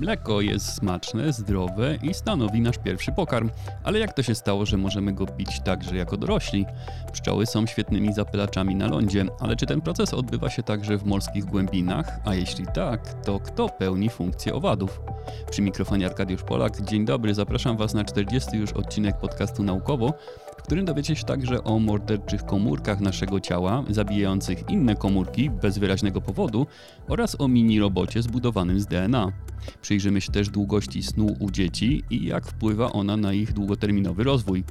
Mleko jest smaczne, zdrowe i stanowi nasz pierwszy pokarm. Ale jak to się stało, że możemy go pić także jako dorośli? Pszczoły są świetnymi zapylaczami na lądzie, ale czy ten proces odbywa się także w morskich głębinach? A jeśli tak, to kto pełni funkcję owadów? Przy mikrofonie Arkadiusz Polak. Dzień dobry, zapraszam Was na 40 już odcinek podcastu Naukowo, w którym dowiecie się także o morderczych komórkach naszego ciała, zabijających inne komórki bez wyraźnego powodu oraz o mini robocie zbudowanym z DNA. Przyjrzymy się też długości snu u dzieci i jak wpływa ona na ich długoterminowy rozwój.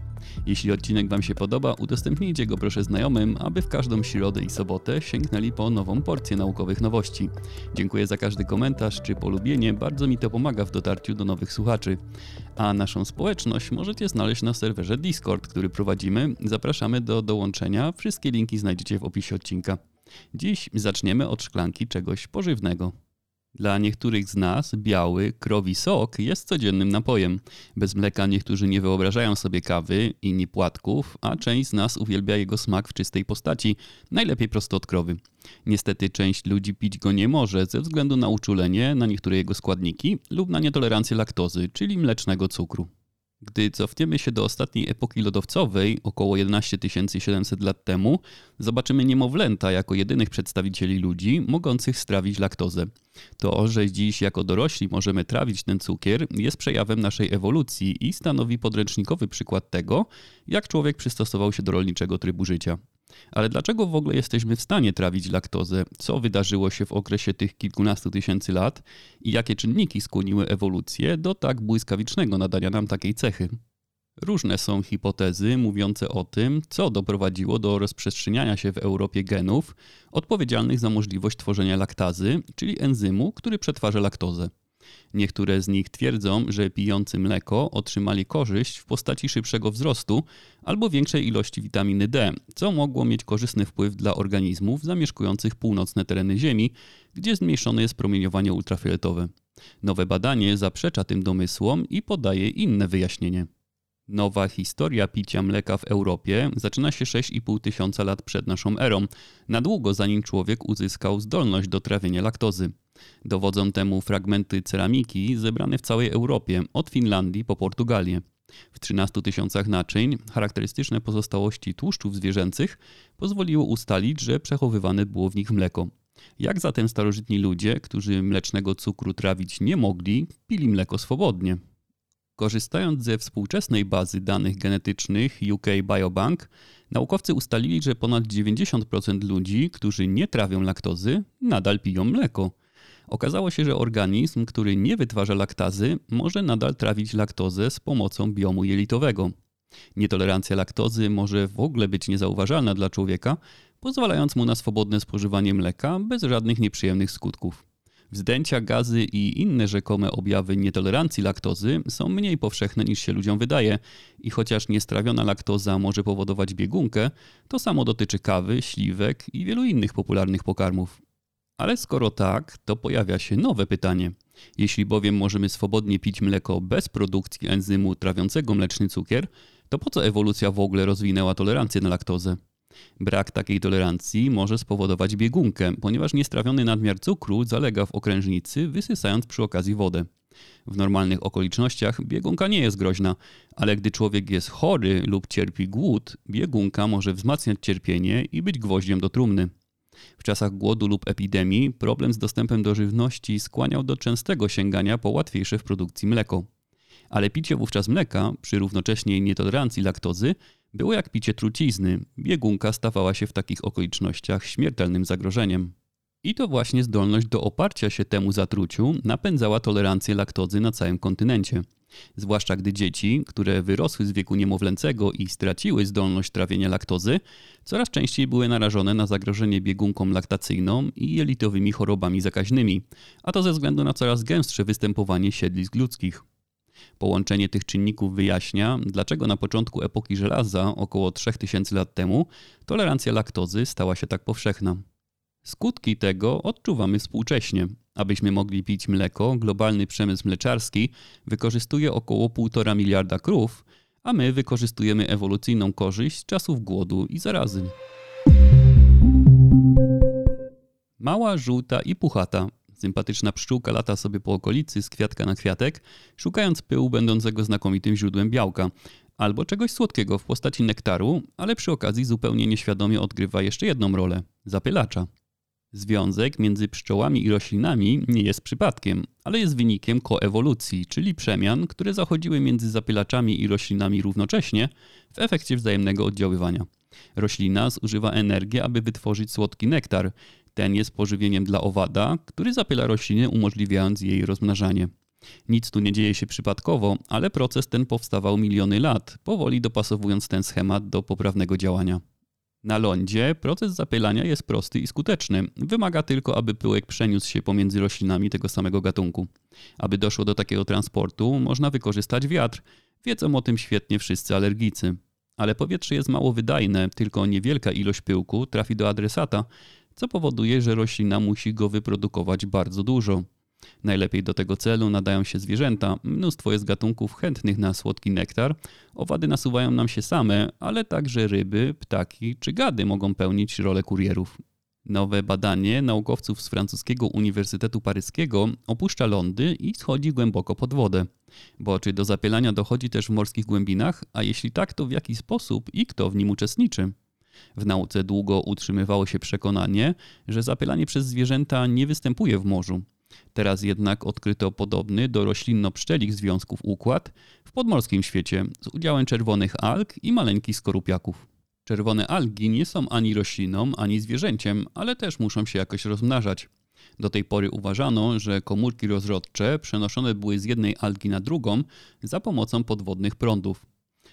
Jeśli odcinek Wam się podoba, udostępnijcie go proszę znajomym, aby w każdą środę i sobotę sięgnęli po nową porcję naukowych nowości. Dziękuję za każdy komentarz czy polubienie, bardzo mi to pomaga w dotarciu do nowych słuchaczy. A naszą społeczność możecie znaleźć na serwerze Discord, który prowadzimy. Zapraszamy do dołączenia. Wszystkie linki znajdziecie w opisie odcinka. Dziś zaczniemy od szklanki czegoś pożywnego. Dla niektórych z nas biały, krowi sok jest codziennym napojem. Bez mleka niektórzy nie wyobrażają sobie kawy, inni płatków, a część z nas uwielbia jego smak w czystej postaci, najlepiej prosto od krowy. Niestety część ludzi pić go nie może ze względu na uczulenie na niektóre jego składniki lub na nietolerancję laktozy, czyli mlecznego cukru. Gdy cofniemy się do ostatniej epoki lodowcowej, około 11 700 lat temu, zobaczymy niemowlęta jako jedynych przedstawicieli ludzi mogących strawić laktozę. To, że dziś jako dorośli możemy trawić ten cukier, jest przejawem naszej ewolucji i stanowi podręcznikowy przykład tego, jak człowiek przystosował się do rolniczego trybu życia. Ale dlaczego w ogóle jesteśmy w stanie trawić laktozę? Co wydarzyło się w okresie tych kilkunastu tysięcy lat i jakie czynniki skłoniły ewolucję do tak błyskawicznego nadania nam takiej cechy? Różne są hipotezy mówiące o tym, co doprowadziło do rozprzestrzeniania się w Europie genów odpowiedzialnych za możliwość tworzenia laktazy, czyli enzymu, który przetwarza laktozę. Niektóre z nich twierdzą, że pijący mleko otrzymali korzyść w postaci szybszego wzrostu albo większej ilości witaminy D, co mogło mieć korzystny wpływ dla organizmów zamieszkujących północne tereny Ziemi, gdzie zmniejszone jest promieniowanie ultrafioletowe. Nowe badanie zaprzecza tym domysłom i podaje inne wyjaśnienie. Nowa historia picia mleka w Europie zaczyna się 6,5 tysiąca lat przed naszą erą, na długo zanim człowiek uzyskał zdolność do trawienia laktozy. Dowodzą temu fragmenty ceramiki zebrane w całej Europie, od Finlandii po Portugalię. W 13 tysiącach naczyń charakterystyczne pozostałości tłuszczów zwierzęcych pozwoliło ustalić, że przechowywane było w nich mleko. Jak zatem starożytni ludzie, którzy mlecznego cukru trawić nie mogli, pili mleko swobodnie? Korzystając ze współczesnej bazy danych genetycznych UK Biobank, naukowcy ustalili, że ponad 90% ludzi, którzy nie trawią laktozy, nadal piją mleko. Okazało się, że organizm, który nie wytwarza laktazy, może nadal trawić laktozę z pomocą biomu jelitowego. Nietolerancja laktozy może w ogóle być niezauważalna dla człowieka, pozwalając mu na swobodne spożywanie mleka bez żadnych nieprzyjemnych skutków. Wzdęcia, gazy i inne rzekome objawy nietolerancji laktozy są mniej powszechne niż się ludziom wydaje i chociaż niestrawiona laktoza może powodować biegunkę, to samo dotyczy kawy, śliwek i wielu innych popularnych pokarmów. Ale skoro tak, to pojawia się nowe pytanie. Jeśli bowiem możemy swobodnie pić mleko bez produkcji enzymu trawiącego mleczny cukier, to po co ewolucja w ogóle rozwinęła tolerancję na laktozę? Brak takiej tolerancji może spowodować biegunkę, ponieważ niestrawiony nadmiar cukru zalega w okrężnicy, wysysając przy okazji wodę. W normalnych okolicznościach biegunka nie jest groźna, ale gdy człowiek jest chory lub cierpi głód, biegunka może wzmacniać cierpienie i być gwoździem do trumny. W czasach głodu lub epidemii problem z dostępem do żywności skłaniał do częstego sięgania po łatwiejsze w produkcji mleko. Ale picie wówczas mleka, przy równocześnie nietolerancji laktozy, było jak picie trucizny. Biegunka stawała się w takich okolicznościach śmiertelnym zagrożeniem. I to właśnie zdolność do oparcia się temu zatruciu napędzała tolerancję laktozy na całym kontynencie. Zwłaszcza gdy dzieci, które wyrosły z wieku niemowlęcego i straciły zdolność trawienia laktozy, coraz częściej były narażone na zagrożenie biegunką laktacyjną i jelitowymi chorobami zakaźnymi, a to ze względu na coraz gęstsze występowanie siedlisk ludzkich. Połączenie tych czynników wyjaśnia, dlaczego na początku epoki żelaza, około 3000 lat temu, tolerancja laktozy stała się tak powszechna. Skutki tego odczuwamy współcześnie. Abyśmy mogli pić mleko, globalny przemysł mleczarski wykorzystuje około 1,5 miliarda krów, a my wykorzystujemy ewolucyjną korzyść z czasów głodu i zarazy. Mała, żółta i puchata Sympatyczna pszczółka lata sobie po okolicy z kwiatka na kwiatek, szukając pyłu będącego znakomitym źródłem białka, albo czegoś słodkiego w postaci nektaru, ale przy okazji zupełnie nieświadomie odgrywa jeszcze jedną rolę zapylacza. Związek między pszczołami i roślinami nie jest przypadkiem, ale jest wynikiem koewolucji, czyli przemian, które zachodziły między zapylaczami i roślinami równocześnie w efekcie wzajemnego oddziaływania. Roślina zużywa energię, aby wytworzyć słodki nektar. Ten jest pożywieniem dla owada, który zapyla rośliny, umożliwiając jej rozmnażanie. Nic tu nie dzieje się przypadkowo, ale proces ten powstawał miliony lat, powoli dopasowując ten schemat do poprawnego działania. Na lądzie proces zapylania jest prosty i skuteczny. Wymaga tylko, aby pyłek przeniósł się pomiędzy roślinami tego samego gatunku. Aby doszło do takiego transportu, można wykorzystać wiatr. Wiedzą o tym świetnie wszyscy alergicy. Ale powietrze jest mało wydajne, tylko niewielka ilość pyłku trafi do adresata, co powoduje, że roślina musi go wyprodukować bardzo dużo. Najlepiej do tego celu nadają się zwierzęta. Mnóstwo jest gatunków chętnych na słodki nektar. Owady nasuwają nam się same, ale także ryby, ptaki czy gady mogą pełnić rolę kurierów. Nowe badanie naukowców z francuskiego Uniwersytetu Paryskiego opuszcza lądy i schodzi głęboko pod wodę. Bo czy do zapielania dochodzi też w morskich głębinach, a jeśli tak, to w jaki sposób i kto w nim uczestniczy? W nauce długo utrzymywało się przekonanie, że zapylanie przez zwierzęta nie występuje w morzu. Teraz jednak odkryto podobny do roślinno-pszczelich związków układ w podmorskim świecie z udziałem czerwonych alg i maleńkich skorupiaków. Czerwone algi nie są ani rośliną, ani zwierzęciem, ale też muszą się jakoś rozmnażać. Do tej pory uważano, że komórki rozrodcze przenoszone były z jednej algi na drugą za pomocą podwodnych prądów.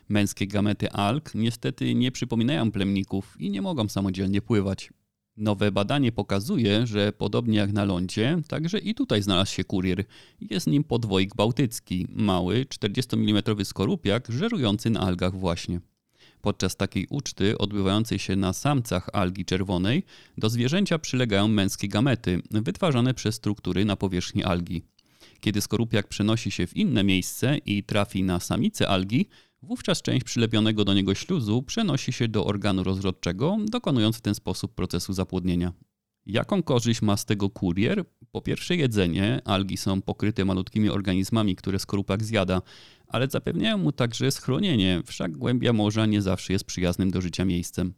Męskie gamety alg niestety nie przypominają plemników i nie mogą samodzielnie pływać. Nowe badanie pokazuje, że podobnie jak na lądzie, także i tutaj znalazł się kurier. Jest nim podwojik bałtycki, mały, 40 mm skorupiak, żerujący na algach właśnie. Podczas takiej uczty, odbywającej się na samcach algi czerwonej, do zwierzęcia przylegają męskie gamety, wytwarzane przez struktury na powierzchni algi. Kiedy skorupiak przenosi się w inne miejsce i trafi na samicę algi, Wówczas część przylepionego do niego śluzu przenosi się do organu rozrodczego, dokonując w ten sposób procesu zapłodnienia. Jaką korzyść ma z tego kurier? Po pierwsze jedzenie, algi są pokryte malutkimi organizmami, które skorupak zjada, ale zapewniają mu także schronienie, wszak głębia morza nie zawsze jest przyjaznym do życia miejscem.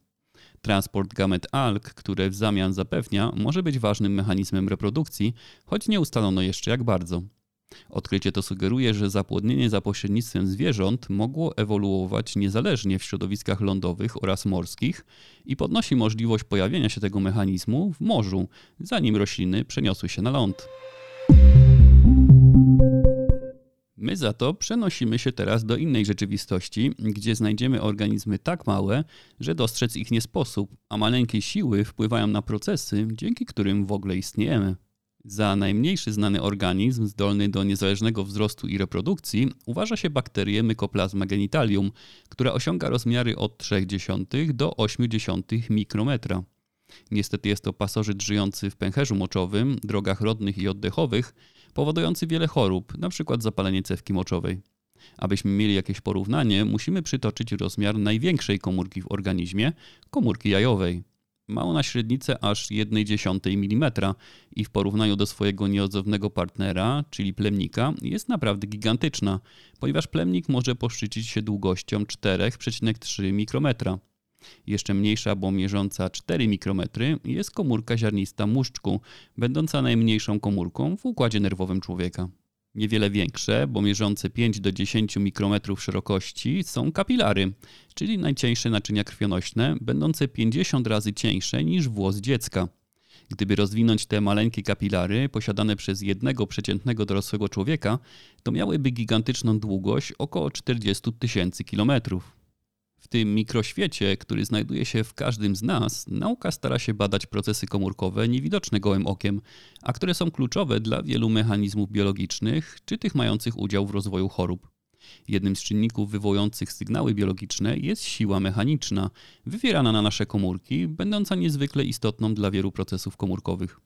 Transport gamet alg, które w zamian zapewnia, może być ważnym mechanizmem reprodukcji, choć nie ustalono jeszcze jak bardzo. Odkrycie to sugeruje, że zapłodnienie za pośrednictwem zwierząt mogło ewoluować niezależnie w środowiskach lądowych oraz morskich i podnosi możliwość pojawienia się tego mechanizmu w morzu, zanim rośliny przeniosły się na ląd. My za to przenosimy się teraz do innej rzeczywistości, gdzie znajdziemy organizmy tak małe, że dostrzec ich nie sposób, a maleńkie siły wpływają na procesy, dzięki którym w ogóle istniejemy. Za najmniejszy znany organizm zdolny do niezależnego wzrostu i reprodukcji uważa się bakterię Mycoplasma genitalium, która osiąga rozmiary od 0,3 do 0,8 mikrometra. Niestety jest to pasożyt żyjący w pęcherzu moczowym, drogach rodnych i oddechowych, powodujący wiele chorób, np. zapalenie cewki moczowej. Abyśmy mieli jakieś porównanie, musimy przytoczyć rozmiar największej komórki w organizmie komórki jajowej. Ma ona średnicę aż 1,1 mm i w porównaniu do swojego nieodzownego partnera, czyli plemnika, jest naprawdę gigantyczna, ponieważ plemnik może poszczycić się długością 4,3 mikrometra. Jeszcze mniejsza, bo mierząca 4 mikrometry, jest komórka ziarnista muszczku, będąca najmniejszą komórką w układzie nerwowym człowieka. Niewiele większe, bo mierzące 5 do 10 mikrometrów szerokości są kapilary, czyli najcieńsze naczynia krwionośne, będące 50 razy cieńsze niż włos dziecka. Gdyby rozwinąć te maleńkie kapilary posiadane przez jednego przeciętnego dorosłego człowieka, to miałyby gigantyczną długość około 40 tysięcy kilometrów. W tym mikroświecie, który znajduje się w każdym z nas, nauka stara się badać procesy komórkowe niewidoczne gołym okiem, a które są kluczowe dla wielu mechanizmów biologicznych czy tych mających udział w rozwoju chorób. Jednym z czynników wywołujących sygnały biologiczne jest siła mechaniczna, wywierana na nasze komórki, będąca niezwykle istotną dla wielu procesów komórkowych.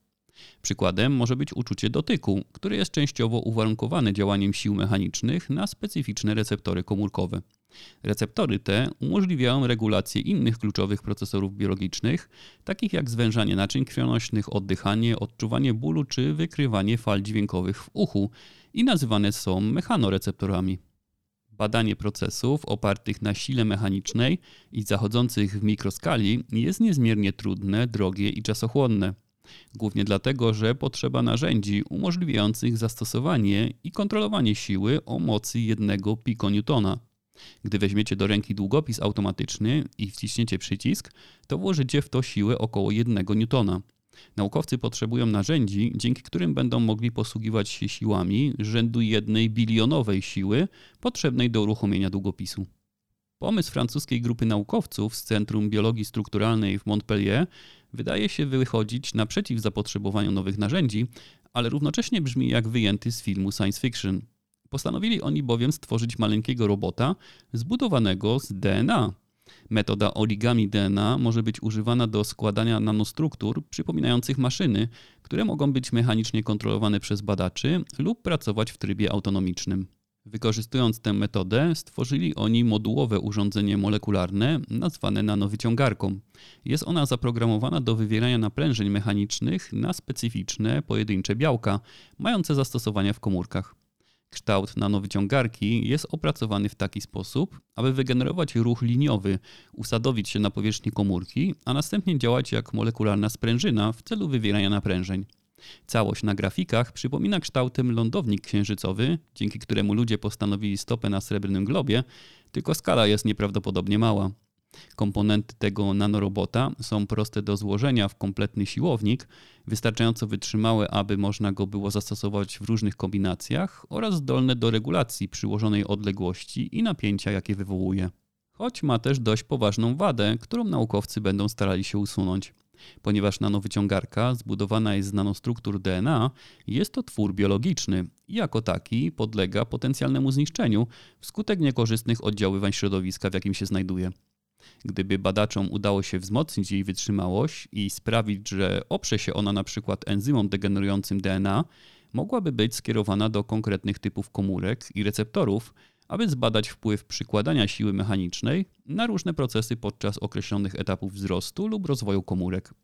Przykładem może być uczucie dotyku, które jest częściowo uwarunkowane działaniem sił mechanicznych na specyficzne receptory komórkowe. Receptory te umożliwiają regulację innych kluczowych procesorów biologicznych, takich jak zwężanie naczyń krwionośnych, oddychanie, odczuwanie bólu czy wykrywanie fal dźwiękowych w uchu i nazywane są mechanoreceptorami. Badanie procesów opartych na sile mechanicznej i zachodzących w mikroskali jest niezmiernie trudne, drogie i czasochłonne. Głównie dlatego, że potrzeba narzędzi umożliwiających zastosowanie i kontrolowanie siły o mocy jednego pikonewtona. Gdy weźmiecie do ręki długopis automatyczny i wciśniecie przycisk, to włożycie w to siłę około 1 newtona. Naukowcy potrzebują narzędzi, dzięki którym będą mogli posługiwać się siłami rzędu jednej bilionowej siły potrzebnej do uruchomienia długopisu. Pomysł francuskiej grupy naukowców z Centrum Biologii Strukturalnej w Montpellier wydaje się wychodzić naprzeciw zapotrzebowaniu nowych narzędzi, ale równocześnie brzmi jak wyjęty z filmu science fiction. Postanowili oni bowiem stworzyć maleńkiego robota zbudowanego z DNA. Metoda origami DNA może być używana do składania nanostruktur przypominających maszyny, które mogą być mechanicznie kontrolowane przez badaczy lub pracować w trybie autonomicznym. Wykorzystując tę metodę, stworzyli oni modułowe urządzenie molekularne nazwane nanowyciągarką. Jest ona zaprogramowana do wywierania naprężeń mechanicznych na specyficzne, pojedyncze białka, mające zastosowania w komórkach. Kształt nanowyciągarki jest opracowany w taki sposób, aby wygenerować ruch liniowy, usadowić się na powierzchni komórki, a następnie działać jak molekularna sprężyna w celu wywierania naprężeń. Całość na grafikach przypomina kształtem lądownik księżycowy, dzięki któremu ludzie postanowili stopę na srebrnym globie, tylko skala jest nieprawdopodobnie mała. Komponenty tego nanorobota są proste do złożenia w kompletny siłownik, wystarczająco wytrzymałe, aby można go było zastosować w różnych kombinacjach oraz zdolne do regulacji przyłożonej odległości i napięcia, jakie wywołuje. Choć ma też dość poważną wadę, którą naukowcy będą starali się usunąć. Ponieważ nanowyciągarka zbudowana jest z nanostruktur DNA, jest to twór biologiczny i jako taki podlega potencjalnemu zniszczeniu wskutek niekorzystnych oddziaływań środowiska, w jakim się znajduje. Gdyby badaczom udało się wzmocnić jej wytrzymałość i sprawić, że oprze się ona na przykład enzymom degenerującym DNA, mogłaby być skierowana do konkretnych typów komórek i receptorów, aby zbadać wpływ przykładania siły mechanicznej na różne procesy podczas określonych etapów wzrostu lub rozwoju komórek.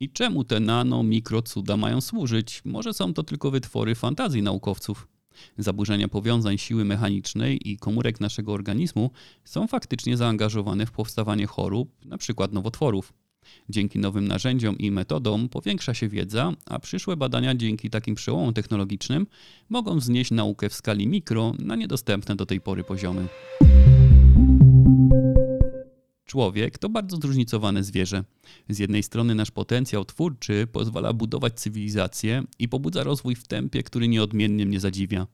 I czemu te nano, mikro cuda mają służyć? Może są to tylko wytwory fantazji naukowców. Zaburzenia powiązań siły mechanicznej i komórek naszego organizmu są faktycznie zaangażowane w powstawanie chorób, np. nowotworów. Dzięki nowym narzędziom i metodom powiększa się wiedza, a przyszłe badania dzięki takim przełomom technologicznym mogą wznieść naukę w skali mikro na niedostępne do tej pory poziomy. Człowiek to bardzo zróżnicowane zwierzę. Z jednej strony nasz potencjał twórczy pozwala budować cywilizację i pobudza rozwój w tempie, który nieodmiennie mnie zadziwia.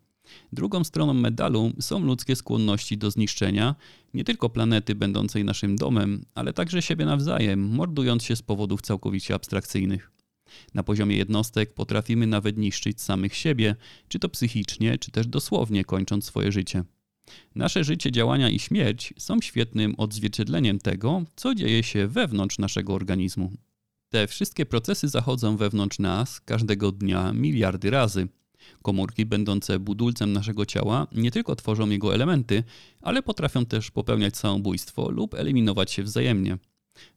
Drugą stroną medalu są ludzkie skłonności do zniszczenia nie tylko planety będącej naszym domem, ale także siebie nawzajem, mordując się z powodów całkowicie abstrakcyjnych. Na poziomie jednostek potrafimy nawet niszczyć samych siebie, czy to psychicznie, czy też dosłownie kończąc swoje życie. Nasze życie, działania i śmierć są świetnym odzwierciedleniem tego, co dzieje się wewnątrz naszego organizmu. Te wszystkie procesy zachodzą wewnątrz nas każdego dnia miliardy razy. Komórki będące budulcem naszego ciała nie tylko tworzą jego elementy, ale potrafią też popełniać samobójstwo lub eliminować się wzajemnie.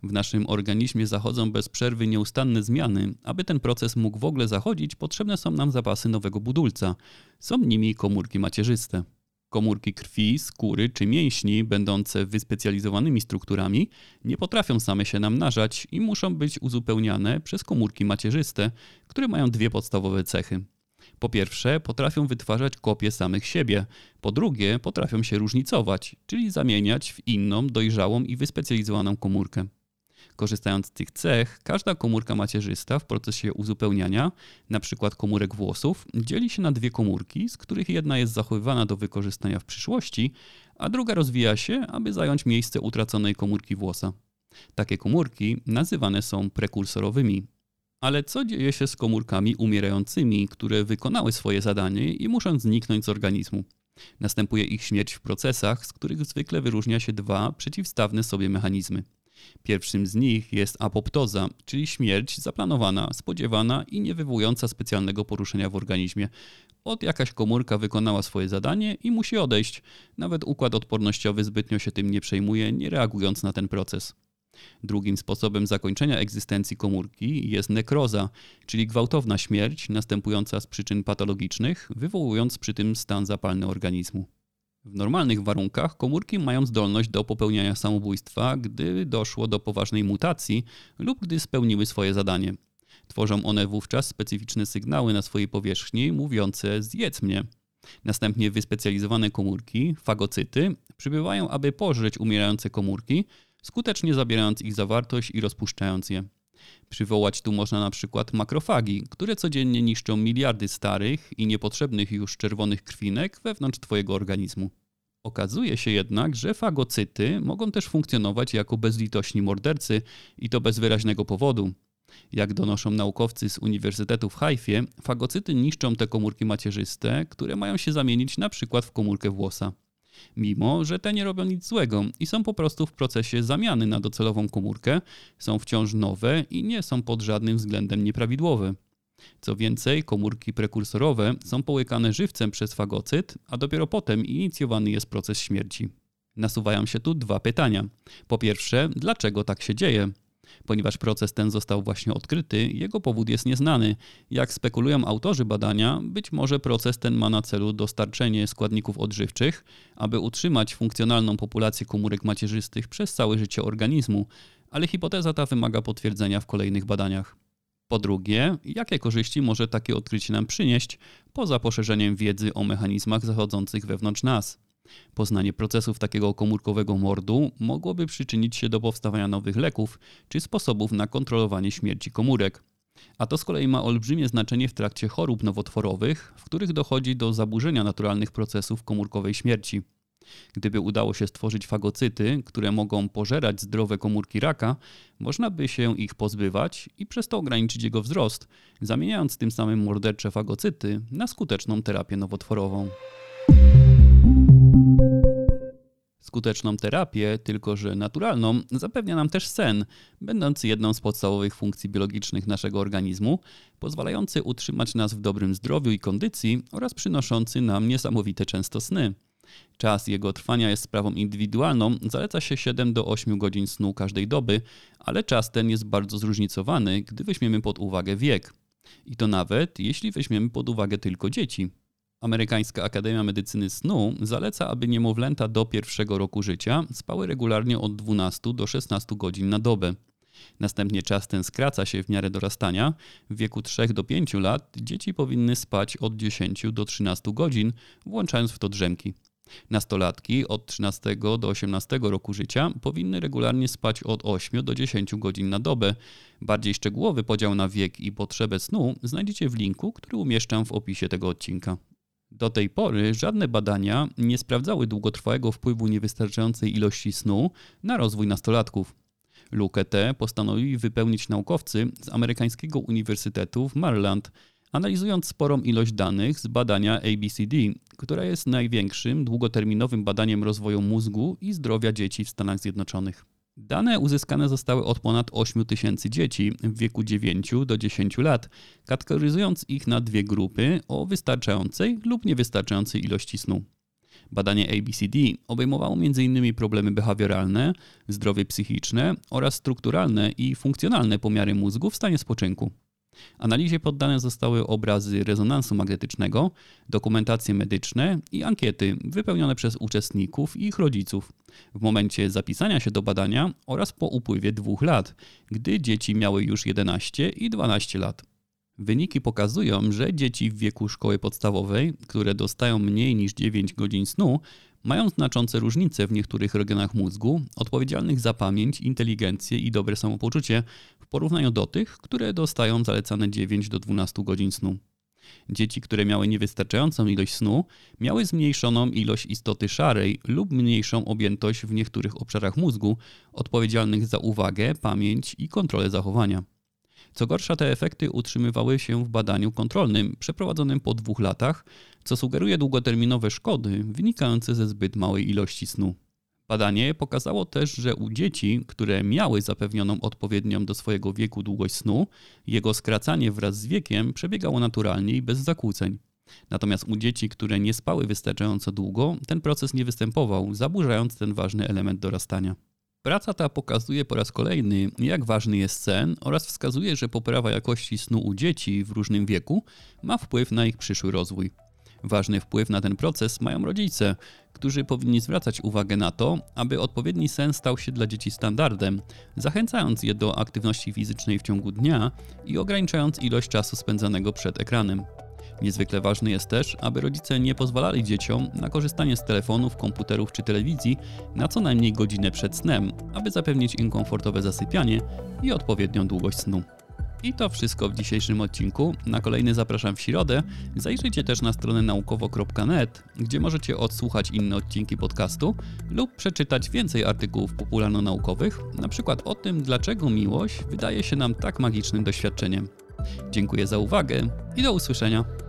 W naszym organizmie zachodzą bez przerwy nieustanne zmiany. Aby ten proces mógł w ogóle zachodzić, potrzebne są nam zapasy nowego budulca. Są nimi komórki macierzyste. Komórki krwi, skóry czy mięśni, będące wyspecjalizowanymi strukturami, nie potrafią same się namnażać i muszą być uzupełniane przez komórki macierzyste, które mają dwie podstawowe cechy. Po pierwsze, potrafią wytwarzać kopie samych siebie. Po drugie, potrafią się różnicować, czyli zamieniać w inną, dojrzałą i wyspecjalizowaną komórkę. Korzystając z tych cech, każda komórka macierzysta w procesie uzupełniania, np. komórek włosów, dzieli się na dwie komórki, z których jedna jest zachowywana do wykorzystania w przyszłości, a druga rozwija się, aby zająć miejsce utraconej komórki włosa. Takie komórki nazywane są prekursorowymi. Ale co dzieje się z komórkami umierającymi, które wykonały swoje zadanie i muszą zniknąć z organizmu? Następuje ich śmierć w procesach, z których zwykle wyróżnia się dwa przeciwstawne sobie mechanizmy. Pierwszym z nich jest apoptoza, czyli śmierć zaplanowana, spodziewana i nie wywołująca specjalnego poruszenia w organizmie. od jakaś komórka wykonała swoje zadanie i musi odejść. Nawet układ odpornościowy zbytnio się tym nie przejmuje, nie reagując na ten proces. Drugim sposobem zakończenia egzystencji komórki jest nekroza, czyli gwałtowna śmierć następująca z przyczyn patologicznych, wywołując przy tym stan zapalny organizmu. W normalnych warunkach komórki mają zdolność do popełniania samobójstwa, gdy doszło do poważnej mutacji lub gdy spełniły swoje zadanie. Tworzą one wówczas specyficzne sygnały na swojej powierzchni mówiące zjedz mnie. Następnie wyspecjalizowane komórki, fagocyty, przybywają, aby pożreć umierające komórki, skutecznie zabierając ich zawartość i rozpuszczając je. Przywołać tu można na przykład makrofagi, które codziennie niszczą miliardy starych i niepotrzebnych już czerwonych krwinek wewnątrz Twojego organizmu. Okazuje się jednak, że fagocyty mogą też funkcjonować jako bezlitośni mordercy i to bez wyraźnego powodu. Jak donoszą naukowcy z Uniwersytetu w Haifie, fagocyty niszczą te komórki macierzyste, które mają się zamienić na przykład w komórkę włosa. Mimo, że te nie robią nic złego i są po prostu w procesie zamiany na docelową komórkę, są wciąż nowe i nie są pod żadnym względem nieprawidłowe. Co więcej, komórki prekursorowe są połykane żywcem przez fagocyt, a dopiero potem inicjowany jest proces śmierci. Nasuwają się tu dwa pytania. Po pierwsze, dlaczego tak się dzieje? Ponieważ proces ten został właśnie odkryty, jego powód jest nieznany. Jak spekulują autorzy badania, być może proces ten ma na celu dostarczenie składników odżywczych, aby utrzymać funkcjonalną populację komórek macierzystych przez całe życie organizmu, ale hipoteza ta wymaga potwierdzenia w kolejnych badaniach. Po drugie, jakie korzyści może takie odkrycie nam przynieść, poza poszerzeniem wiedzy o mechanizmach zachodzących wewnątrz nas? Poznanie procesów takiego komórkowego mordu mogłoby przyczynić się do powstawania nowych leków czy sposobów na kontrolowanie śmierci komórek. A to z kolei ma olbrzymie znaczenie w trakcie chorób nowotworowych, w których dochodzi do zaburzenia naturalnych procesów komórkowej śmierci. Gdyby udało się stworzyć fagocyty, które mogą pożerać zdrowe komórki raka, można by się ich pozbywać i przez to ograniczyć jego wzrost, zamieniając tym samym mordercze fagocyty na skuteczną terapię nowotworową skuteczną terapię, tylko że naturalną, zapewnia nam też sen, będący jedną z podstawowych funkcji biologicznych naszego organizmu, pozwalający utrzymać nas w dobrym zdrowiu i kondycji oraz przynoszący nam niesamowite często sny. Czas jego trwania jest sprawą indywidualną, zaleca się 7 do 8 godzin snu każdej doby, ale czas ten jest bardzo zróżnicowany, gdy weźmiemy pod uwagę wiek. I to nawet jeśli weźmiemy pod uwagę tylko dzieci. Amerykańska Akademia Medycyny Snu zaleca, aby niemowlęta do pierwszego roku życia spały regularnie od 12 do 16 godzin na dobę. Następnie czas ten skraca się w miarę dorastania. W wieku 3 do 5 lat dzieci powinny spać od 10 do 13 godzin, włączając w to drzemki. Nastolatki od 13 do 18 roku życia powinny regularnie spać od 8 do 10 godzin na dobę. Bardziej szczegółowy podział na wiek i potrzebę snu znajdziecie w linku, który umieszczam w opisie tego odcinka. Do tej pory żadne badania nie sprawdzały długotrwałego wpływu niewystarczającej ilości snu na rozwój nastolatków. Lukę tę postanowili wypełnić naukowcy z amerykańskiego Uniwersytetu w Maryland, analizując sporą ilość danych z badania ABCD, która jest największym długoterminowym badaniem rozwoju mózgu i zdrowia dzieci w Stanach Zjednoczonych. Dane uzyskane zostały od ponad 8 tysięcy dzieci w wieku 9 do 10 lat, kategoryzując ich na dwie grupy o wystarczającej lub niewystarczającej ilości snu. Badanie ABCD obejmowało m.in. problemy behawioralne, zdrowie psychiczne oraz strukturalne i funkcjonalne pomiary mózgu w stanie spoczynku. Analizie poddane zostały obrazy rezonansu magnetycznego, dokumentacje medyczne i ankiety wypełnione przez uczestników i ich rodziców w momencie zapisania się do badania oraz po upływie dwóch lat, gdy dzieci miały już 11 i 12 lat. Wyniki pokazują, że dzieci w wieku szkoły podstawowej, które dostają mniej niż 9 godzin snu, mają znaczące różnice w niektórych regionach mózgu odpowiedzialnych za pamięć, inteligencję i dobre samopoczucie w porównaniu do tych, które dostają zalecane 9 do 12 godzin snu. Dzieci, które miały niewystarczającą ilość snu, miały zmniejszoną ilość istoty szarej lub mniejszą objętość w niektórych obszarach mózgu odpowiedzialnych za uwagę, pamięć i kontrolę zachowania. Co gorsza, te efekty utrzymywały się w badaniu kontrolnym przeprowadzonym po dwóch latach, co sugeruje długoterminowe szkody wynikające ze zbyt małej ilości snu. Badanie pokazało też, że u dzieci, które miały zapewnioną odpowiednią do swojego wieku długość snu, jego skracanie wraz z wiekiem przebiegało naturalnie i bez zakłóceń. Natomiast u dzieci, które nie spały wystarczająco długo, ten proces nie występował, zaburzając ten ważny element dorastania. Praca ta pokazuje po raz kolejny, jak ważny jest sen oraz wskazuje, że poprawa jakości snu u dzieci w różnym wieku ma wpływ na ich przyszły rozwój. Ważny wpływ na ten proces mają rodzice, którzy powinni zwracać uwagę na to, aby odpowiedni sen stał się dla dzieci standardem, zachęcając je do aktywności fizycznej w ciągu dnia i ograniczając ilość czasu spędzanego przed ekranem. Niezwykle ważne jest też, aby rodzice nie pozwalali dzieciom na korzystanie z telefonów, komputerów czy telewizji na co najmniej godzinę przed snem, aby zapewnić im komfortowe zasypianie i odpowiednią długość snu. I to wszystko w dzisiejszym odcinku. Na kolejny zapraszam w środę. Zajrzyjcie też na stronę naukowo.net, gdzie możecie odsłuchać inne odcinki podcastu lub przeczytać więcej artykułów popularno-naukowych, na przykład o tym, dlaczego miłość wydaje się nam tak magicznym doświadczeniem. Dziękuję za uwagę i do usłyszenia.